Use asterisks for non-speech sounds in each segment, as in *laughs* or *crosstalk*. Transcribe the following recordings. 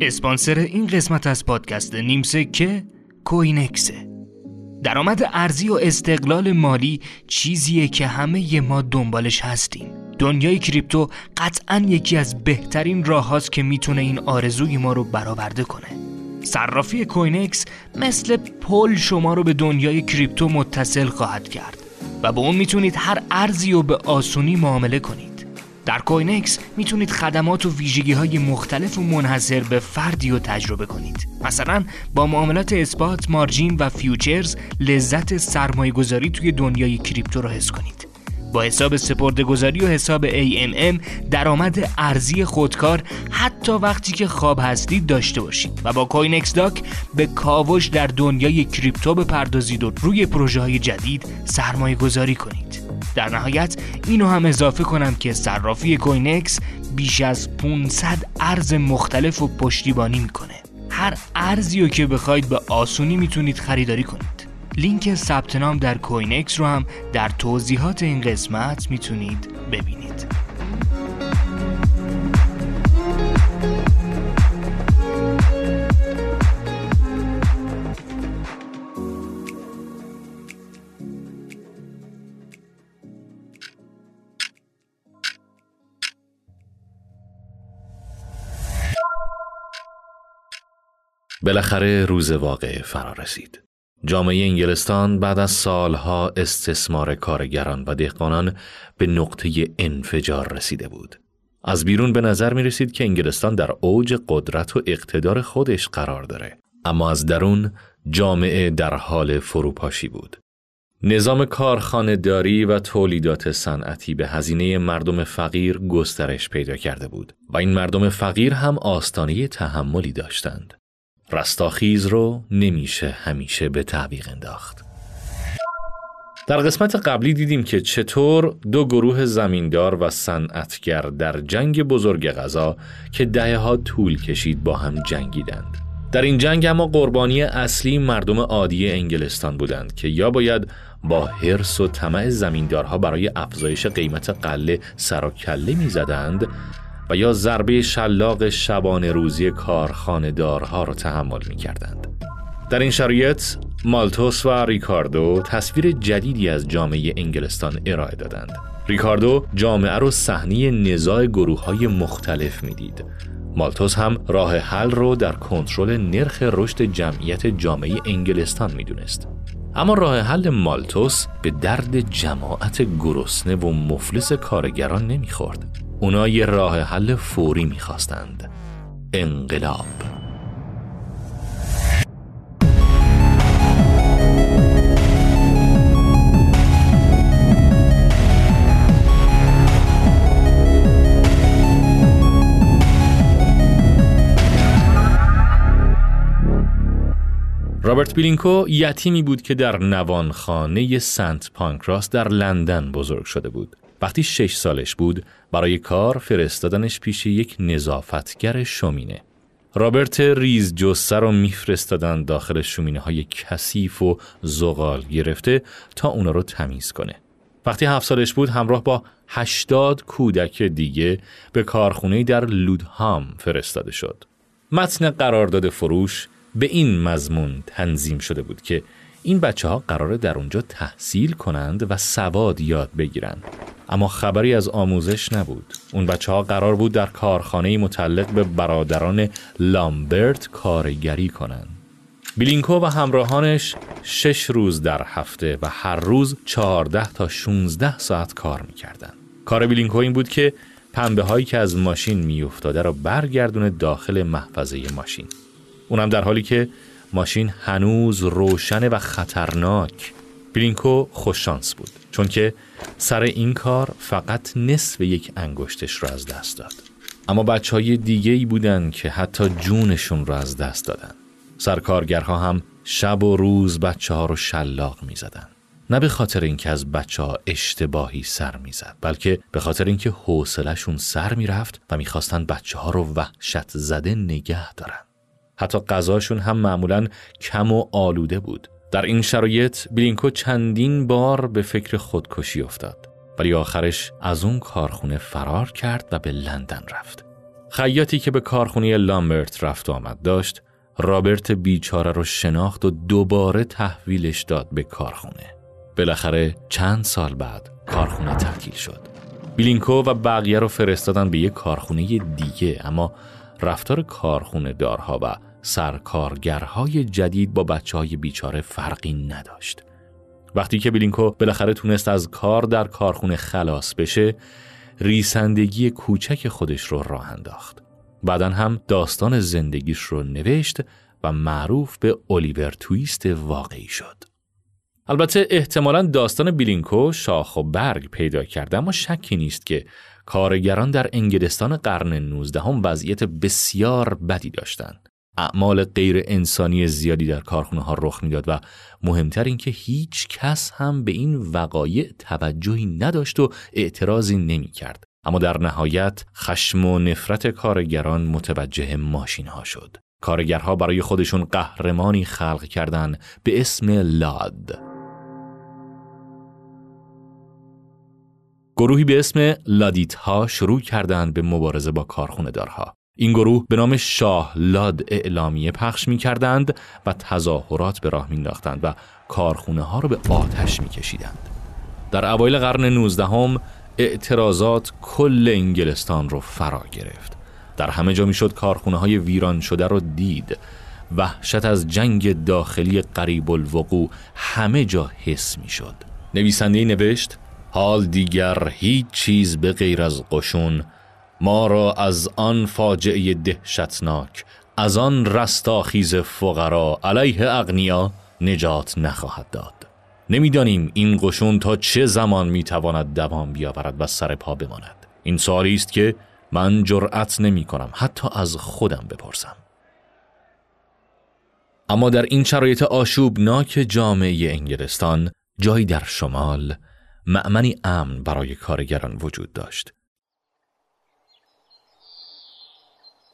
اسپانسر این قسمت از پادکست نیم‌سکه CoinEx ه. درآمد ارزی و استقلال مالی چیزیه که همه ما دنبالش هستیم. دنیای کریپتو قطعا یکی از بهترین راه هاست که می‌تونه این آرزوی ما رو برآورده کنه. صرافی CoinEx مثل پل شما رو به دنیای کریپتو متصل خواهد کرد و با اون می‌تونید هر ارزی رو به آسونی معامله کنید. در CoinEx می‌تونید خدمات و ویژگی های مختلف و منحصر به فردی رو تجربه کنید. مثلا با معاملات spot، margin و futures لذت سرمایه گذاری توی دنیای کریپتو رو حس کنید. با حساب سپردهگذاری و حساب AMM درآمد ارزی خودکار حتی وقتی که خواب هستید داشته باشید و با CoinEx Dock به کاوش در دنیای کریپتو بپردازید و روی پروژه های جدید سرمایه گذاری کنید. در نهایت اینو هم اضافه کنم که صرافی CoinEx بیش از 500 ارز مختلف رو پشتیبانی می‌کنه. هر ارزی رو که بخواید به آسونی می‌تونید خریداری کنید. لینک ثبت نام در CoinEx رو هم در توضیحات این قسمت می‌تونید ببینید بالاخره روز واقع فرا رسید. جامعه انگلستان بعد از سالها استثمار کارگران و دهقانان به نقطه انفجار رسیده بود. از بیرون به نظر می رسید که انگلستان در اوج قدرت و اقتدار خودش قرار داره. اما از درون جامعه در حال فروپاشی بود. نظام کارخانه داری و تولیدات صنعتی به هزینه مردم فقیر گسترش پیدا کرده بود و این مردم فقیر هم آستانه تحملی داشتند. رستاخیز رو نمیشه همیشه به تعویق انداخت. در قسمت قبلی دیدیم که چطور دو گروه زمیندار و صنعتگر در جنگ بزرگ غذا که دهه ها طول کشید با هم جنگیدند. در این جنگ اما قربانی اصلی مردم عادی انگلستان بودند که یا باید با حرس و طمع زمیندارها برای افزایش قیمت قله سر و کله می‌زدند و یا ضربه شلاق شبان روزی کارخانهدارها را تحمل می کردند. در این شرایط مالتوس و ریکاردو تصویر جدیدی از جامعه انگلستان ارائه دادند. ریکاردو جامعه رو صحنه نزاع گروه های مختلف می‌دید. مالتوس هم راه حل رو در کنترل نرخ رشد جمعیت جامعه انگلستان می‌دونست. اما راه حل مالتوس به درد جماعت گرسنه و مفلس کارگران نمی‌خورد. اونا یه راه حل فوری می‌خواستند انقلاب رابرت بیلینکو یتیمی بود که در نوانخانه سنت پانکراس در لندن بزرگ شده بود. وقتی شش سالش بود برای کار فرستادنش پیش یک نظافتگر شومینه. رابرت ریز جسه رو میفرستادن داخل شومینه های کثیف و زغال گرفته تا اونا رو تمیز کنه. وقتی هفت سالش بود همراه با هشتاد کودک دیگه به کارخونه در لودهام فرستاده شد. متن قرارداد فروش به این مضمون تنظیم شده بود که این بچه ها قراره در اونجا تحصیل کنند و سواد یاد بگیرند. اما خبری از آموزش نبود. اون بچه ها قرار بود در کارخانه متعلق به برادران لامبرت کارگری کنند. بیلینکو و همراهانش شش روز در هفته و هر روز چهارده تا 16 ساعت کار می‌کردن کار بیلینکو این بود که پنبه هایی که از ماشین میافتاده را برگردونه داخل محفظه ماشین. اونم در حالی که ماشین هنوز روشن و خطرناک بلینکو خوششانس بود چون که سر این کار فقط نصف یک انگشتش را از دست داد. اما بچه های دیگه ای بودن که حتی جونشون را از دست دادن. سرکارگرها هم شب و روز بچه ها رو شلاق می زدن. نه به خاطر اینکه از بچه ها اشتباهی سر می‌زد بلکه به خاطر اینکه حوصلهشون سر می‌رفت و می‌خواستن بچه ها رو وحشت زده نگه دارن. حتی غذاشون هم معمولا کم و آلوده بود. در این شرایط بلینکو چندین بار به فکر خودکشی افتاد ولی آخرش از اون کارخونه فرار کرد و به لندن رفت. خیاطی که به کارخونه لامبرت رفت آمد داشت رابرت بیچاره رو شناخت و دوباره تحویلش داد به کارخونه. بالاخره چند سال بعد کارخونه تعطیل شد. بیلینکو و بقیه رو فرستادن به یک کارخونه دیگه اما رفتار کارخونه دارها و سرکارگرهای جدید با بچه های بیچاره فرقی نداشت. وقتی که بیلینکو بالاخره تونست از کار در کارخونه خلاص بشه ریسندگی کوچک خودش رو راه انداخت. بعدا هم داستان زندگیش رو نوشت و معروف به الیور تویست واقعی شد. البته احتمالا داستان بیلینکو شاخ و برگ پیدا کرده اما شکی نیست که کارگران در انگلستان قرن 19 هم وضعیت بسیار بدی داشتند. اعمال غیر انسانی زیادی در کارخونه ها رخ می‌داد و مهمتر اینکه هیچ کس هم به این وقایع توجهی نداشت و اعتراضی نمی کرد. اما در نهایت خشم و نفرت کارگران متوجه ماشین ها شد. کارگرها برای خودشون قهرمانی خلق کردند به اسم لاد. گروهی به اسم لادیت ها شروع کردند به مبارزه با کارخونه دارها. این گروه به نام شاه لاد اعلامیه پخش می کردند و تظاهرات به راه می و کارخونه ها را به آتش می کشیدند. در اوایل قرن 19 هم اعتراضات کل انگلستان رو فرا گرفت. در همه جا می‌شد کارخونه های ویران شده رو دید. وحشت از جنگ داخلی قریب الوقوع همه جا حس می شد. نویسنده نوشت حال دیگر هیچ چیز به غیر از قشون ما را از آن فاجعه دهشتناک از آن رستاخیز فقرا علیه اغنیا نجات نخواهد داد. نمی‌دانیم این قشون تا چه زمان می‌تواند دوام بیاورد و سر پا بماند. این سوالی است که من جرأت نمی کنم حتی از خودم بپرسم. اما در این شرایط آشوبناک جامعه انگلستان جایی در شمال معمنی امن برای کارگران وجود داشت.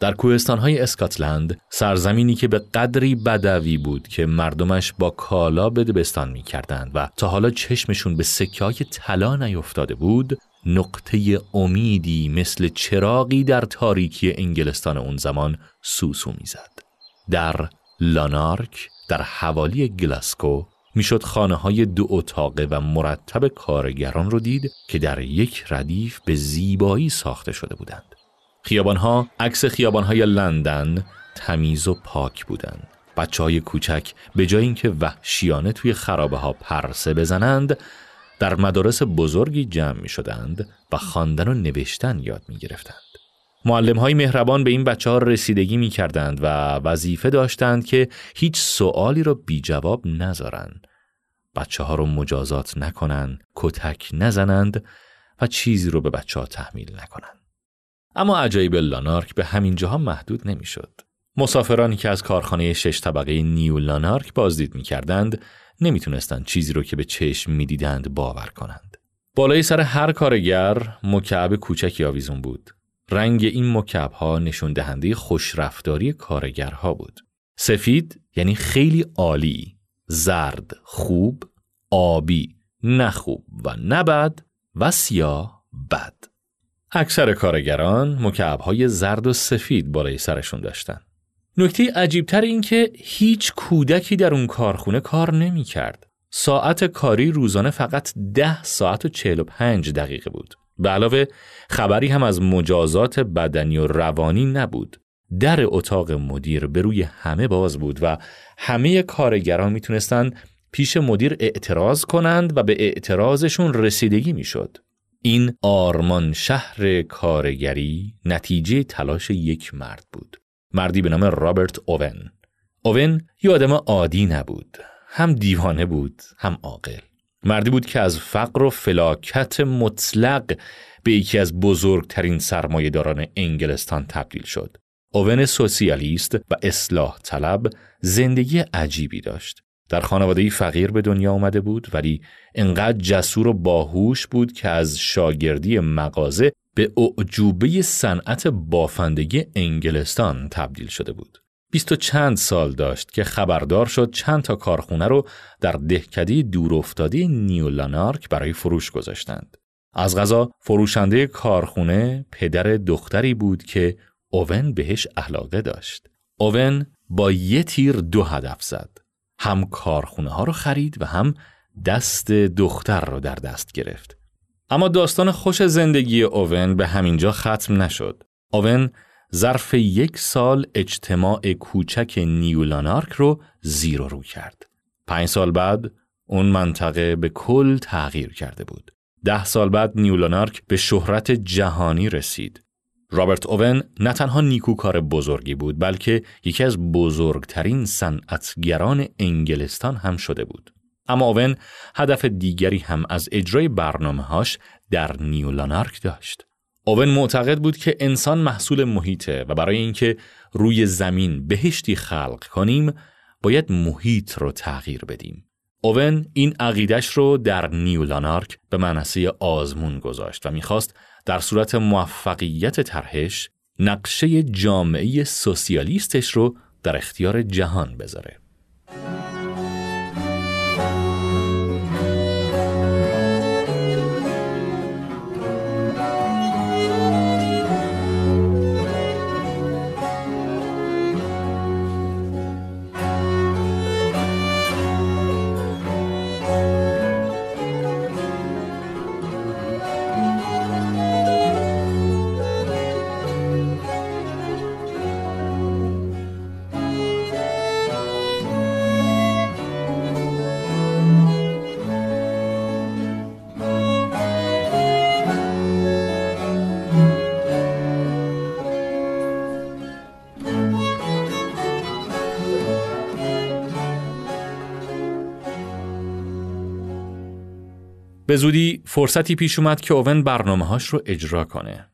در کوهستانهای اسکاتلند سرزمینی که به قدری بدوی بود که مردمش با کالا به دبستان می کردند و تا حالا چشمشون به سکه های طلا نیفتاده بود نقطه امیدی مثل چراغی در تاریکی انگلستان اون زمان سوسو می‌زد. در لانارک در حوالی گلاسکو می‌شد خانه های دو اتاقه و مرتب کارگران رو دید که در یک ردیف به زیبایی ساخته شده بودند. خیابانها عکس خیابانهای لندن تمیز و پاک بودند. بچه های کوچک به جای اینکه وحشیانه توی خرابه ها پرسه بزنند در مدارس بزرگی جمع می شدند و خواندن و نوشتن یاد می گرفتند. معلم های مهربان به این بچه ها رسیدگی می کردند و وظیفه داشتند که هیچ سوالی را بی جواب نذارند. بچه ها رو مجازات نکنند، کتک نزنند و چیزی رو به بچه ها تحمیل نکنند. اما عجایب لانارک به همین جاها محدود نمی‌شد. مسافرانی که از کارخانه شش طبقه نیو لانارک بازدید می کردند نمی‌تونستند چیزی رو که به چشم می‌دیدند باور کنند. بالای سر هر کارگر مکعب کوچکی آویزون بود. رنگ این مکعب ها نشون دهنده خوشرفتاری کارگرها بود. سفید یعنی خیلی عالی، زرد خوب، آبی نخوب و نبد و سیاه بد. اکثر کارگران مکعبهای زرد و سفید بالای سرشون داشتن. نکته عجیبتر این که هیچ کودکی در اون کارخونه کار نمی کرد. ساعت کاری روزانه فقط ده ساعت و چهل و پنج دقیقه بود. به علاوه خبری هم از مجازات بدنی و روانی نبود. در اتاق مدیر به روی همه باز بود و همه کارگران می‌تونستن پیش مدیر اعتراض کنند و به اعتراضشون رسیدگی می‌شد. این آرمان شهر کارگری نتیجه تلاش یک مرد بود. مردی به نام رابرت اوون. اوون یه آدم عادی نبود. هم دیوانه بود، هم عاقل. مردی بود که از فقر و فلاکت مطلق به یکی از بزرگترین سرمایهداران انگلستان تبدیل شد. اوون سوسیالیست و اصلاح طلب زندگی عجیبی داشت. در خانواده فقیر به دنیا آمده بود ولی انقدر جسور و باهوش بود که از شاگردی مغازه به اعجوبه صنعت بافندگی انگلستان تبدیل شده بود. بیست و چند سال داشت که خبردار شد چند تا کارخونه رو در دهکده دورافتاده نیولانارک برای فروش گذاشتند. از غذا فروشنده کارخونه پدر دختری بود که اوون بهش علاقه داشت. اوون با یه تیر دو هدف زد. هم کارخونه ها رو خرید و هم دست دختر رو در دست گرفت. اما داستان خوش زندگی اوون به همینجا ختم نشد. اوون ظرف یک سال اجتماع کوچک نیولانارک رو زیر رو کرد. پنج سال بعد اون منطقه به کل تغییر کرده بود. ده سال بعد نیولانارک به شهرت جهانی رسید. رابرت اوون نه تنها نیکوکار بزرگی بود بلکه یکی از بزرگترین صنعتگران انگلستان هم شده بود. اما اوون هدف دیگری هم از اجرای برنامه هاش در نیولانارک داشت. اوون معتقد بود که انسان محصول محیطه و برای اینکه روی زمین بهشتی خلق کنیم باید محیط رو تغییر بدیم. اوون این عقیدش رو در نیولانارک به منصه آزمون گذاشت و می‌خواست در صورت موفقیت طرحش نقشه جامعه سوسیالیستش رو در اختیار جهان بذاره. به زودی فرصتی پیش اومد که اوون برنامه هاش رو اجرا کنه.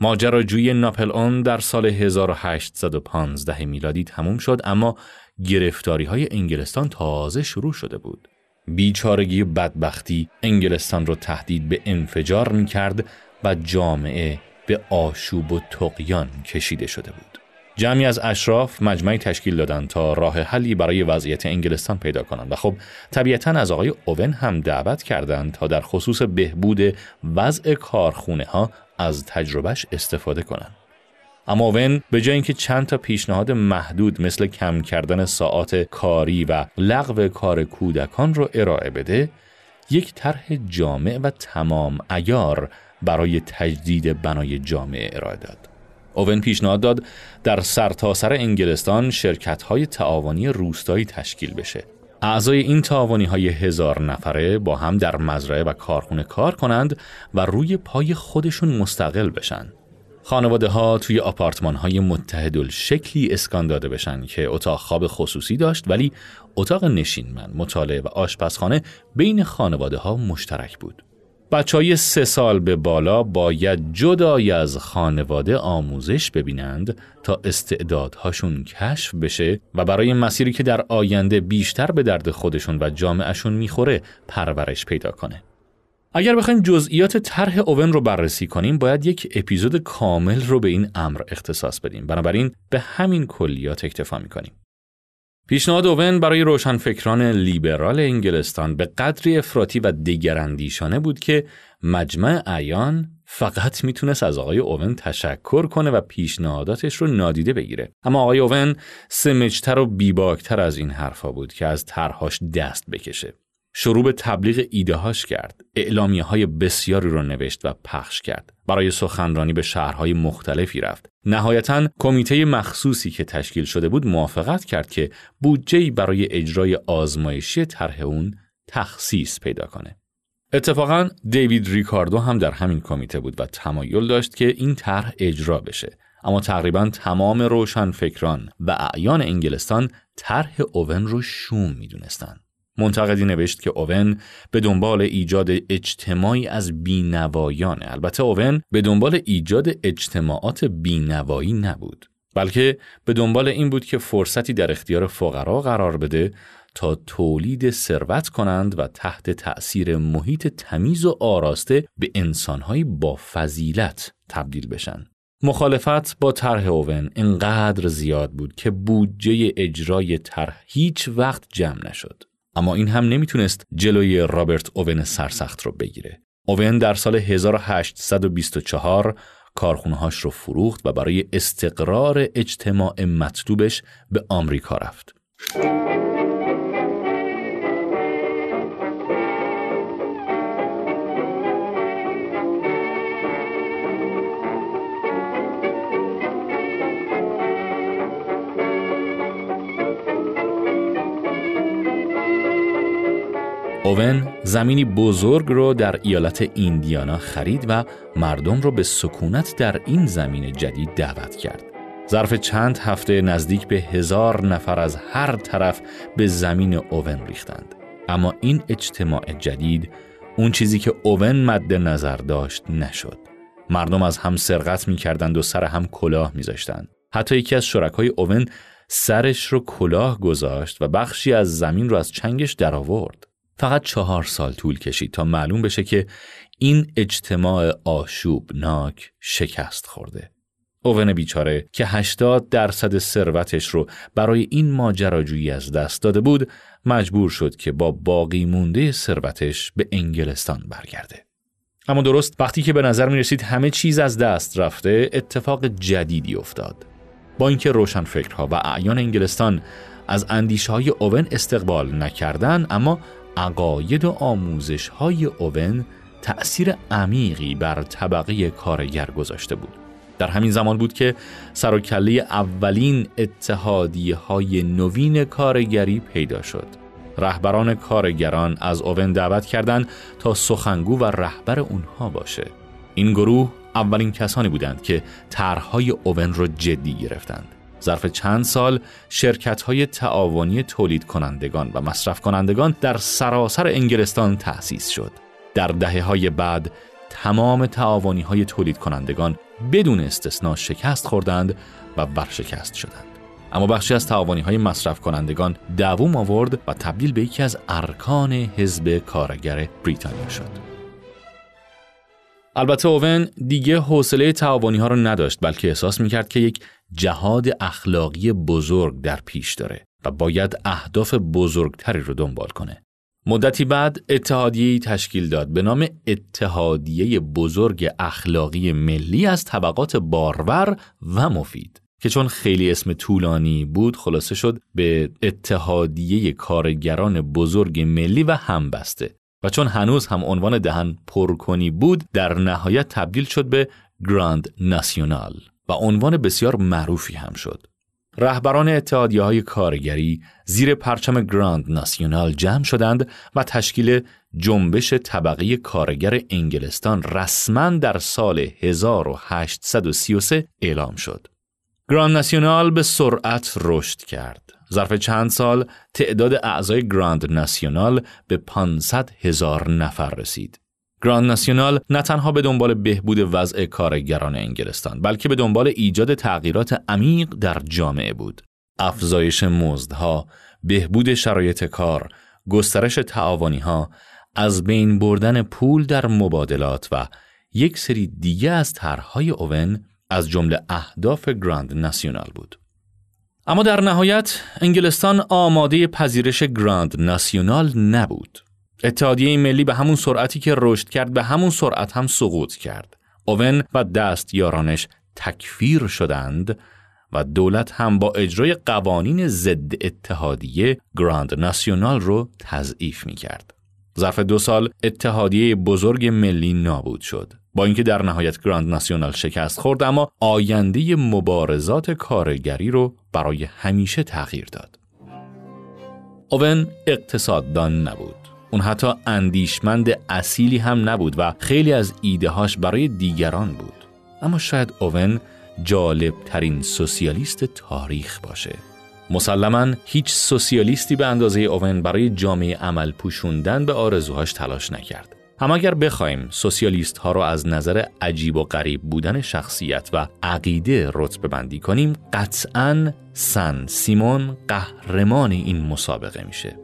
ماجراجویی ناپل اون در سال 1815 میلادی تموم شد اما گرفتاری های انگلستان تازه شروع شده بود. بیچارگی و بدبختی انگلستان رو تهدید به انفجار می کرد و جامعه به آشوب و تقیان کشیده شده بود. جمعی از اشراف مجمعی تشکیل دادند تا راه حلی برای وضعیت انگلستان پیدا کنند و خب طبیعتا از آقای اوون هم دعوت کردند تا در خصوص بهبود وضع کارخونه ها از تجربهش استفاده کنند. اما اوون به جای اینکه چند تا پیشنهاد محدود مثل کم کردن ساعات کاری و لغو کار کودکان رو ارائه بده، یک طرح جامع و تمام ایار برای تجدید بنای جامعه ارائه داد. اوون پیشنهاد داد در سرتاسر سر انگلستان شرکت های تعاونی روستایی تشکیل بشه. اعضای این تعاونی های هزار نفره با هم در مزرعه و کارخونه کار کنند و روی پای خودشون مستقل بشن. خانواده ها توی آپارتمان های متحدل شکلی اسکان داده بشن که اتاق خواب خصوصی داشت ولی اتاق نشینمن، مطالعه و آشپزخانه بین خانواده ها مشترک بود. بچه های سه سال به بالا باید جدای از خانواده آموزش ببینند تا استعدادهاشون کشف بشه و برای مسیری که در آینده بیشتر به درد خودشون و جامعهشون می‌خوره پرورش پیدا کنه. اگر بخوایم جزئیات طرح اوون رو بررسی کنیم باید یک اپیزود کامل رو به این امر اختصاص بدیم بنابراین به همین کلیات اکتفا می‌کنیم پیشنهاد اوون برای روشنفکران لیبرال انگلستان به قدری افراطی و دیگراندیشانه بود که مجمع ایان فقط می‌تونست از آقای اوون تشکر کنه و پیشنهاداتش رو نادیده بگیره. اما آقای اوون سمجتر و بیباکتر از این حرفا بود که از طرحهاش دست بکشه. شروع به تبلیغ ایده هاش کرد. اعلامیه های بسیاری را نوشت و پخش کرد. برای سخنرانی به شهرهای مختلفی رفت. نهایتا کمیته مخصوصی که تشکیل شده بود موافقت کرد که بودجه‌ای برای اجرای آزمایشی طرح اون تخصیص پیدا کنه. اتفاقا دیوید ریکاردو هم در همین کمیته بود و تمایل داشت که این طرح اجرا بشه. اما تقریبا تمام روشنفکران و اعیان انگلستان طرح اوون رو شوم می‌دونستند. منتقدی نوشت که اوون به دنبال ایجاد اجتماعی از بینوایانه البته اوون به دنبال ایجاد اجتماعات بینوایی نبود بلکه به دنبال این بود که فرصتی در اختیار فقرا قرار بده تا تولید ثروت کنند و تحت تأثیر محیط تمیز و آراسته به انسانهایی با فضیلت تبدیل بشن. مخالفت با طرح اوون انقدر زیاد بود که بودجه اجرای طرح هیچ وقت جمع نشد. اما این هم نمی‌تونست جلوی رابرت اوون سرسخت رو بگیره. اوون در سال 1824 کارخونهاش رو فروخت و برای استقرار اجتماع مطلوبش به آمریکا رفت. اوون زمینی بزرگ رو در ایالت ایندیانا خرید و مردم رو به سکونت در این زمین جدید دعوت کرد. ظرف چند هفته نزدیک به هزار نفر از هر طرف به زمین اوون ریختند. اما این اجتماع جدید اون چیزی که اوون مد نظر داشت نشد. مردم از هم سرقت می کردند و سر هم کلاه می زشتند. حتی یکی از شرکای اوون سرش رو کلاه گذاشت و بخشی از زمین رو از چنگش درآورد. فقط چهار سال طول کشید تا معلوم بشه که این اجتماع آشوبناک شکست خورده. اوون بیچاره که 80 درصد ثروتش رو برای این ماجراجویی از دست داده بود مجبور شد که با باقی مونده ثروتش به انگلستان برگرده. اما درست وقتی که به نظر می رسید همه چیز از دست رفته اتفاق جدیدی افتاد. با اینکه روشنفکرها و اعیان انگلستان از اندیشه های اوون استقبال نکردن اما عقاید و آموزش های اوون تأثیر عمیقی بر طبقه کارگر گذاشته بود. در همین زمان بود که سر و کله اولین اتحادیه های نوین کارگری پیدا شد. رهبران کارگران از اوون دعوت کردند تا سخنگو و رهبر اونها باشه. این گروه اولین کسانی بودند که طرحهای اوون را جدی گرفتند. ظرف چند سال شرکت های تعاونی تولید کنندگان و مصرف کنندگان در سراسر انگلستان تأسیس شد. در دهه های بعد تمام تعاونی های تولید کنندگان بدون استثنا شکست خوردند و ورشکست شدند. اما بخشی از تعاونی های مصرف کنندگان دووم آورد و تبدیل به یکی از ارکان حزب کارگر بریتانیا شد. البته اوون دیگه حوصله تعاونی ها رو نداشت بلکه احساس می‌کرد که یک جهاد اخلاقی بزرگ در پیش داره و باید اهداف بزرگتری رو دنبال کنه. مدتی بعد اتحادیه تشکیل داد به نام اتحادیه بزرگ اخلاقی ملی از طبقات بارور و مفید که چون خیلی اسم طولانی بود خلاصه شد به اتحادیه کارگران بزرگ ملی و همبسته و چون هنوز هم عنوان دهن پرکنی بود در نهایت تبدیل شد به گراند ناسیونال و عنوان بسیار معروفی هم شد. رهبران اتحادیه های کارگری زیر پرچم گراند ناسیونال جمع شدند و تشکیل جنبش طبقه کارگر انگلستان رسما در سال 1833 اعلام شد. گراند ناسیونال به سرعت رشد کرد. ظرف چند سال تعداد اعضای گراند ناسیونال به 500 هزار نفر رسید. گراند ناسیونال نه تنها به دنبال بهبود وضع کارگران انگلستان بلکه به دنبال ایجاد تغییرات عمیق در جامعه بود. افزایش مزدها، بهبود شرایط کار، گسترش تعاونی ها، از بین بردن پول در مبادلات و یک سری دیگه از طرحهای اوون از جمله اهداف گراند ناسیونال بود. اما در نهایت انگلستان آماده پذیرش گراند ناسیونال نبود. اتحادیه ملی به همون سرعتی که رشد کرد به همون سرعت هم سقوط کرد. اوون و دست یارانش تکفیر شدند و دولت هم با اجرای قوانین ضد اتحادیه گراند ناسیونال رو تضعیف می کرد. ظرف دو سال اتحادیه بزرگ ملی نابود شد. با اینکه در نهایت گراند ناسیونال شکست خورد اما آینده مبارزات کارگری رو برای همیشه تغییر داد. اوون اقتصاددان نبود. اون حتی اندیشمند اصیلی هم نبود و خیلی از ایدههاش برای دیگران بود. اما شاید اوون جالب ترین سوسیالیست تاریخ باشه. مسلما هیچ سوسیالیستی به اندازه اوون برای جامعه عمل پوشوندن به آرزوهاش تلاش نکرد. اما اگر بخوایم سوسیالیست ها رو از نظر عجیب و غریب بودن شخصیت و عقیده رتبه بندی کنیم قطعا سن سیمون قهرمان این مسابقه میشه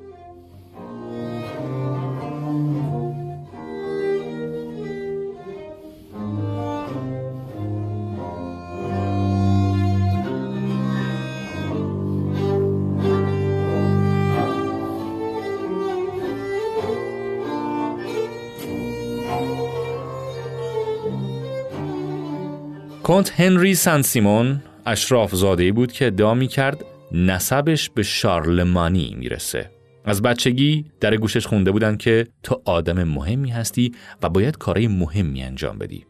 هنری سن سیمون اشراف زاده بود که ادعا می کرد نسبش به شارلمانی می‌رسه. از بچگی در گوشش خونده بودن که تو آدم مهمی هستی و باید کارهای مهمی انجام بدی.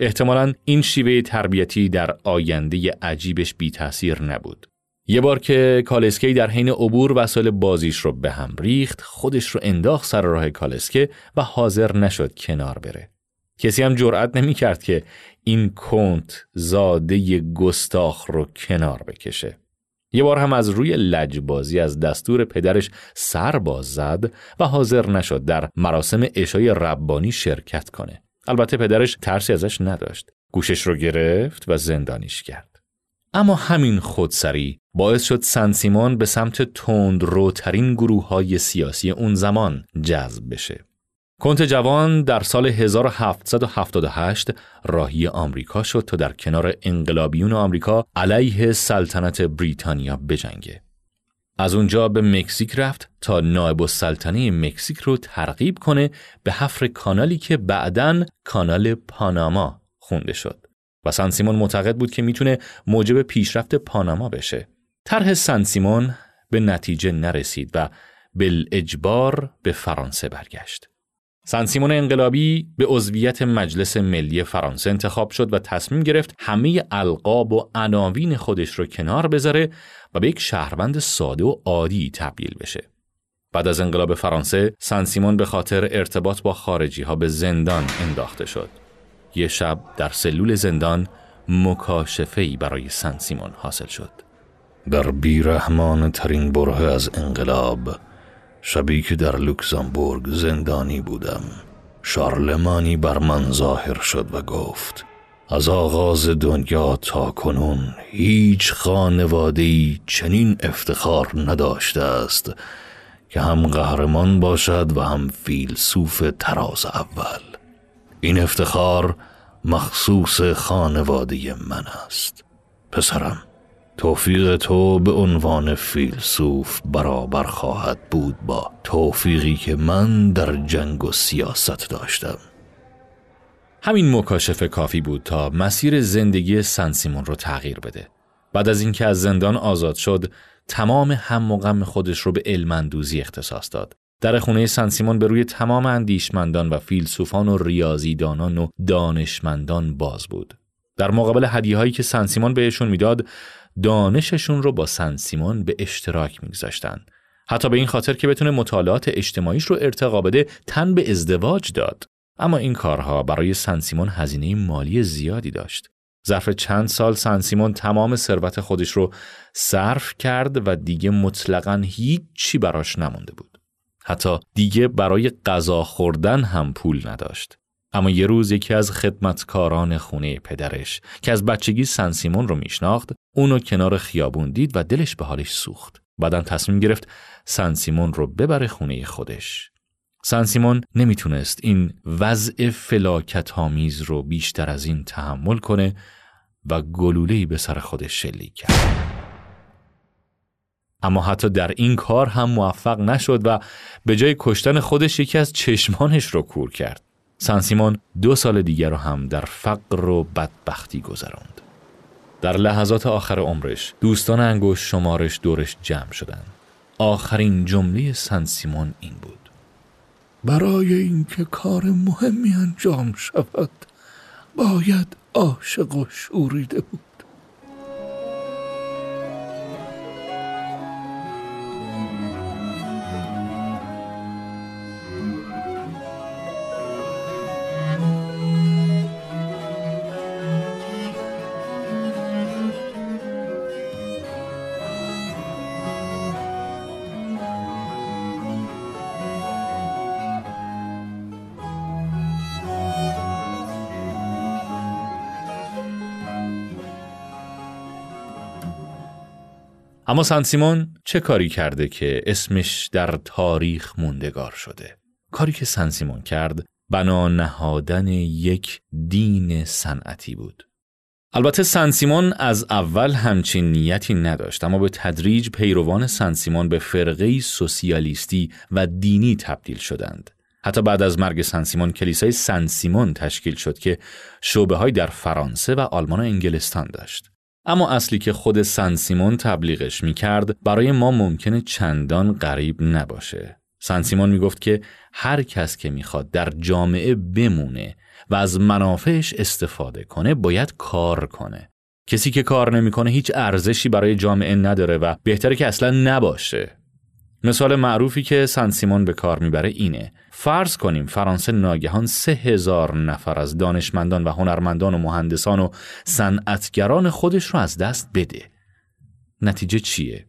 احتمالا این شیوه تربیتی در آینده عجیبش بی تاثیر نبود. یه بار که کالسکی در حین عبور وسایل بازیش رو به هم ریخت خودش رو انداخت سر راه کالسکه و حاضر نشد کنار بره. کسی هم جرأت نمی کرد که این کنت زاده گستاخ رو کنار بکشه. یه بار هم از روی لجبازی از دستور پدرش سر باز زد و حاضر نشد در مراسم اشای ربانی شرکت کنه. البته پدرش ترسی ازش نداشت. گوشش رو گرفت و زندانیش کرد. اما همین خودسری باعث شد سن سیمون به سمت تند روترین گروه های سیاسی اون زمان جذب بشه. کنت جوان در سال 1778 راهی آمریکا شد تا در کنار انقلابیون آمریکا علیه سلطنت بریتانیا بجنگه. از اونجا به مکزیک رفت تا نایب السلطنه مکزیک رو ترغیب کنه به حفر کانالی که بعداً کانال پاناما خونده شد. و سن سیمون معتقد بود که می‌تونه موجب پیشرفت پاناما بشه. طرح سن سیمون به نتیجه نرسید و بالاجبار به فرانسه برگشت. سن سیمون انقلابی به عضویت مجلس ملی فرانسه انتخاب شد و تصمیم گرفت همه القاب و عناوین خودش رو کنار بذاره و به یک شهروند ساده و عادی تبدیل بشه. بعد از انقلاب فرانسه سن سیمون به خاطر ارتباط با خارجی ها به زندان انداخته شد. یه شب در سلول زندان مکاشفهی برای سن سیمون حاصل شد در بیرحمان ترین بره از انقلاب شبی که در لوکزامبورگ زندانی بودم. شارلمانی بر من ظاهر شد و گفت از آغاز دنیا تا کنون هیچ خانوادهی چنین افتخار نداشته است که هم قهرمان باشد و هم فیلسوف تراز اول. این افتخار مخصوص خانواده من است. پسرم توفیق تو به عنوان فیلسوف برابر خواهد بود با توفیقی که من در جنگ و سیاست داشتم. همین مکاشفه کافی بود تا مسیر زندگی سن سیمون رو تغییر بده. بعد از اینکه از زندان آزاد شد تمام هم و غم خودش رو به علمندوزی اختصاص داد. در خونه سیمون به روی تمام اندیشمندان و فیلسوفان و ریاضیدانان و دانشمندان باز بود. در مقابل هدیه هایی که سیمون بهشون می‌داد، دانششون رو با سیمون به اشتراک میگذاشتن. حتی به این خاطر که بتونه مطالعات اجتماعیش رو ارتقا بده تن به ازدواج داد. اما این کارها برای سیمون هزینه مالی زیادی داشت. ظرف چند سال سیمون تمام ثروت خودش رو صرف کرد و دیگه مطلقا هیچی براش نمونده بود. حتی دیگه برای غذا خوردن هم پول نداشت. اما یه روز یکی از خدمتکاران خونه پدرش که از بچگی سیمون رو میشناخت اونو کنار خیابون دید و دلش به حالش سوخت. بعدا تصمیم گرفت سیمون رو ببره خونه خودش. سیمون نمی‌تونست این وضع فلاکت آمیز رو بیشتر از این تحمل کنه و گلوله‌ای به سر خودش شلیک کرد. اما حتی در این کار هم موفق نشد و به جای کشتن خودش یکی از چشمانش رو کور کرد. سیمون دو سال دیگر رو هم در فقر و بدبختی گذراند. در لحظات آخر عمرش دوستان انگوش شمارش دورش جمع شدند. آخرین جمله سیمون این بود. برای اینکه کار مهمی انجام شود باید عاشق و شوریده بود. اما سن سیمون چه کاری کرده که اسمش در تاریخ موندگار شده؟ کاری که سن سیمون کرد بنا نهادن یک دین صنعتی بود. البته سن سیمون از اول همچین نیتی نداشت اما به تدریج پیروان سن سیمون به فرقه سوسیالیستی و دینی تبدیل شدند. حتی بعد از مرگ سن سیمون کلیسای سن سیمون تشکیل شد که شعبه های در فرانسه و آلمان و انگلستان داشت. اما اصلی که خود سن سیمون تبلیغش می کرد برای ما ممکنه چندان غریب نباشه. سن سیمون می گفت که هر کس که می‌خواد در جامعه بمونه و از منافعش استفاده کنه باید کار کنه. کسی که کار نمی‌کنه هیچ ارزشی برای جامعه نداره و بهتره که اصلا نباشه. مثال معروفی که سن سیمون به کار می‌بره اینه. فرض کنیم فرانسه ناگهان سه هزار نفر از دانشمندان و هنرمندان و مهندسان و صنعتگران خودش رو از دست بده. نتیجه چیه؟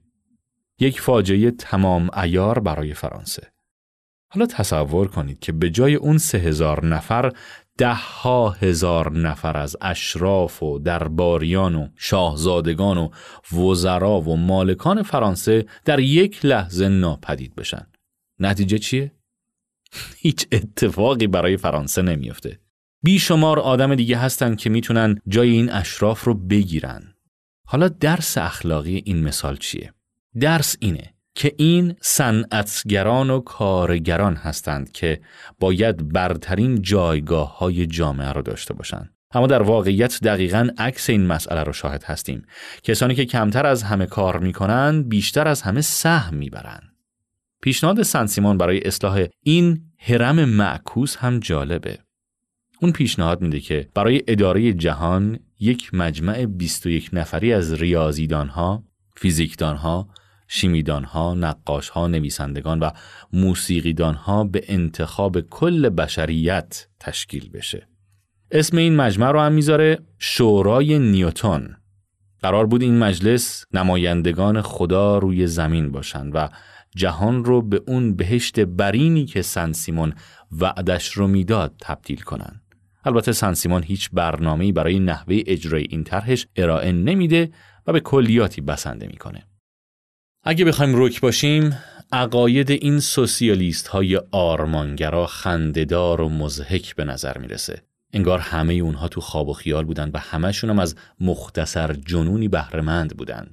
یک فاجعه تمام ایار برای فرانسه. حالا تصور کنید که به جای اون سه هزار نفر ده ها هزار نفر از اشراف و درباریان و شاهزادگان و وزرا و مالکان فرانسه در یک لحظه ناپدید بشن. نتیجه چیه؟ *laughs* هیچ اتفاقی برای فرانسه نمیفته. بیشمار آدم دیگه هستن که می‌تونن جای این اشراف رو بگیرن. حالا درس اخلاقی این مثال چیه؟ درس اینه که این صنعتگران و کارگران هستند که باید برترین جایگاه های جامعه را داشته باشند. اما در واقعیت دقیقا عکس این مسئله را شاهد هستیم. کسانی که کمتر از همه کار می‌کنند بیشتر از همه سهم می‌برند. پیشنهاد سن سیمون برای اصلاح این هرم معکوس هم جالبه. اون پیشنهاد میده که برای اداره جهان یک مجمع 21 نفری از ریاضیدانها، فیزیکدانها، شیمیدانها، نقاشها، نویسندگان و موسیقیدانها به انتخاب کل بشریت تشکیل بشه. اسم این مجمع رو هم می‌ذاره شورای نیوتون. قرار بود این مجلس نمایندگان خدا روی زمین باشند و جهان رو به اون بهشت برینی که سن سیمون وعدش رو می‌داد تبدیل کنن. البته سن سیمون هیچ برنامه‌ای برای نحوه اجرای این طرحش ارائه نمیده و به کلیاتی بسنده می‌کنه. اگه بخوایم رک باشیم عقاید این سوسیالیست های آرمانگرا خندهدار و مزهک به نظر می‌رسه. انگار همه اونها تو خواب و خیال بودن و همهشون هم از مختصر جنونی بهرهمند بودن.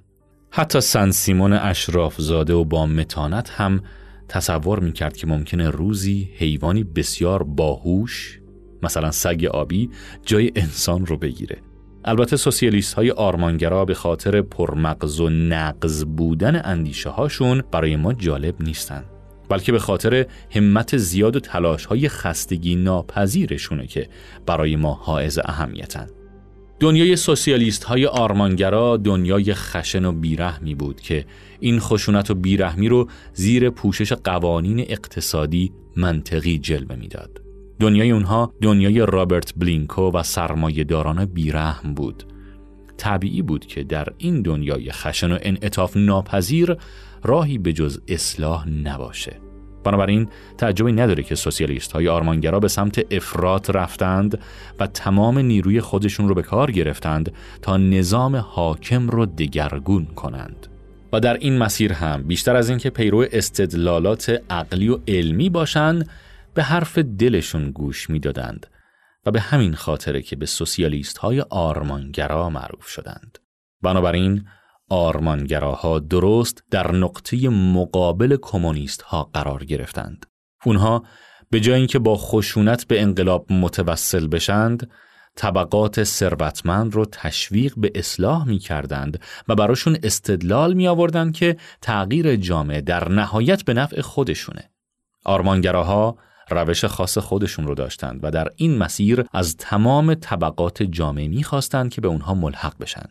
حتی سن سیمون اشراف زاده و با متانت هم تصور می‌کرد که ممکنه روزی حیوانی بسیار باهوش مثلا سگ آبی جای انسان رو بگیره. البته سوسیالیست های آرمانگرا به خاطر پرمغز و نقض بودن اندیشه هاشون برای ما جالب نیستن بلکه به خاطر همت زیاد و تلاش های خستگی ناپذیرشونه که برای ما حائز اهمیتن دنیای سوسیالیست های آرمانگرا دنیای خشن و بیرحمی بود که این خشونت و بیرحمی رو زیر پوشش قوانین اقتصادی منطقی جلوه می‌داد. دنیای اونها دنیای رابرت بلینکو و سرمایه داران بیرحم بود. طبیعی بود که در این دنیای خشن و انعطاف ناپذیر راهی به جز اصلاح نباشه. بنابراین تعجبی نداره که سوسیالیست های آرمانگرا به سمت افراط رفتند و تمام نیروی خودشون رو به کار گرفتند تا نظام حاکم رو دگرگون کنند. و در این مسیر هم بیشتر از اینکه پیرو استدلالات عقلی و علمی باشند به حرف دلشون گوش می‌دادند و به همین خاطره که به سوسیالیست های آرمانگرا معروف شدند. بنابراین آرمانگراها درست در نقطه مقابل کمونیست ها قرار گرفتند. اونها به جای اینکه با خشونت به انقلاب متوسل بشند، طبقات ثروتمند رو تشویق به اصلاح می کردند و براشون استدلال می آوردند که تغییر جامعه در نهایت به نفع خودشونه. آرمانگراها روش خاص خودشون رو داشتند و در این مسیر از تمام طبقات جامعه می‌خواستند که به اونها ملحق بشن.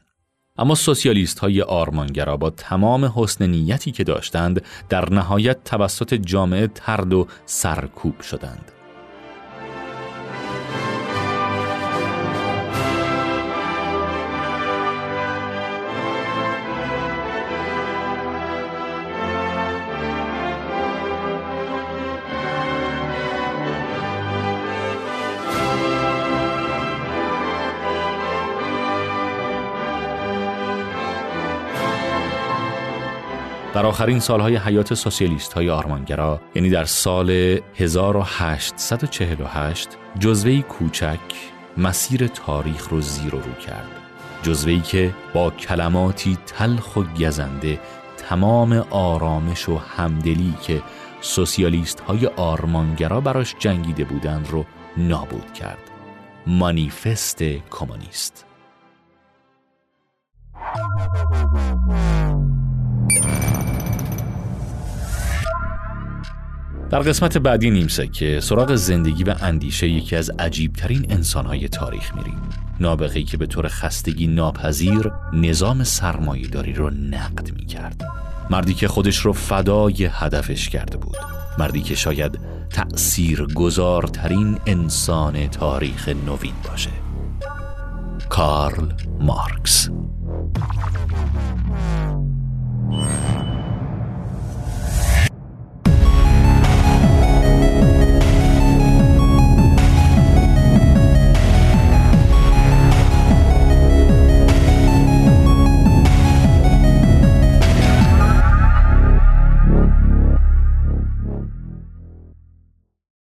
اما سوسیالیست های آرمانگرا با تمام حسن نیتی که داشتند در نهایت توسط جامعه ترد و سرکوب شدند. در آخرین سالهای حیات سوسیالیست های آرمانگرا یعنی در سال 1848 جزوهی کوچک مسیر تاریخ رو زیر و رو کرد. جزوهی که با کلماتی تلخ و گزنده تمام آرامش و همدلی که سوسیالیست های آرمانگرا براش جنگیده بودند رو نابود کرد. مانیفست کمونیست. در قسمت بعدی نیمسه که سراغ زندگی و اندیشه یکی از عجیبترین انسانهای تاریخ میریم. نابغهی که به طور خستگی ناپذیر نظام سرمایهداری رو نقد می کرد مردی که خودش رو فدای هدفش کرده بود. مردی که شاید تأثیر گذارترین انسان تاریخ نوین باشه. کارل مارکس.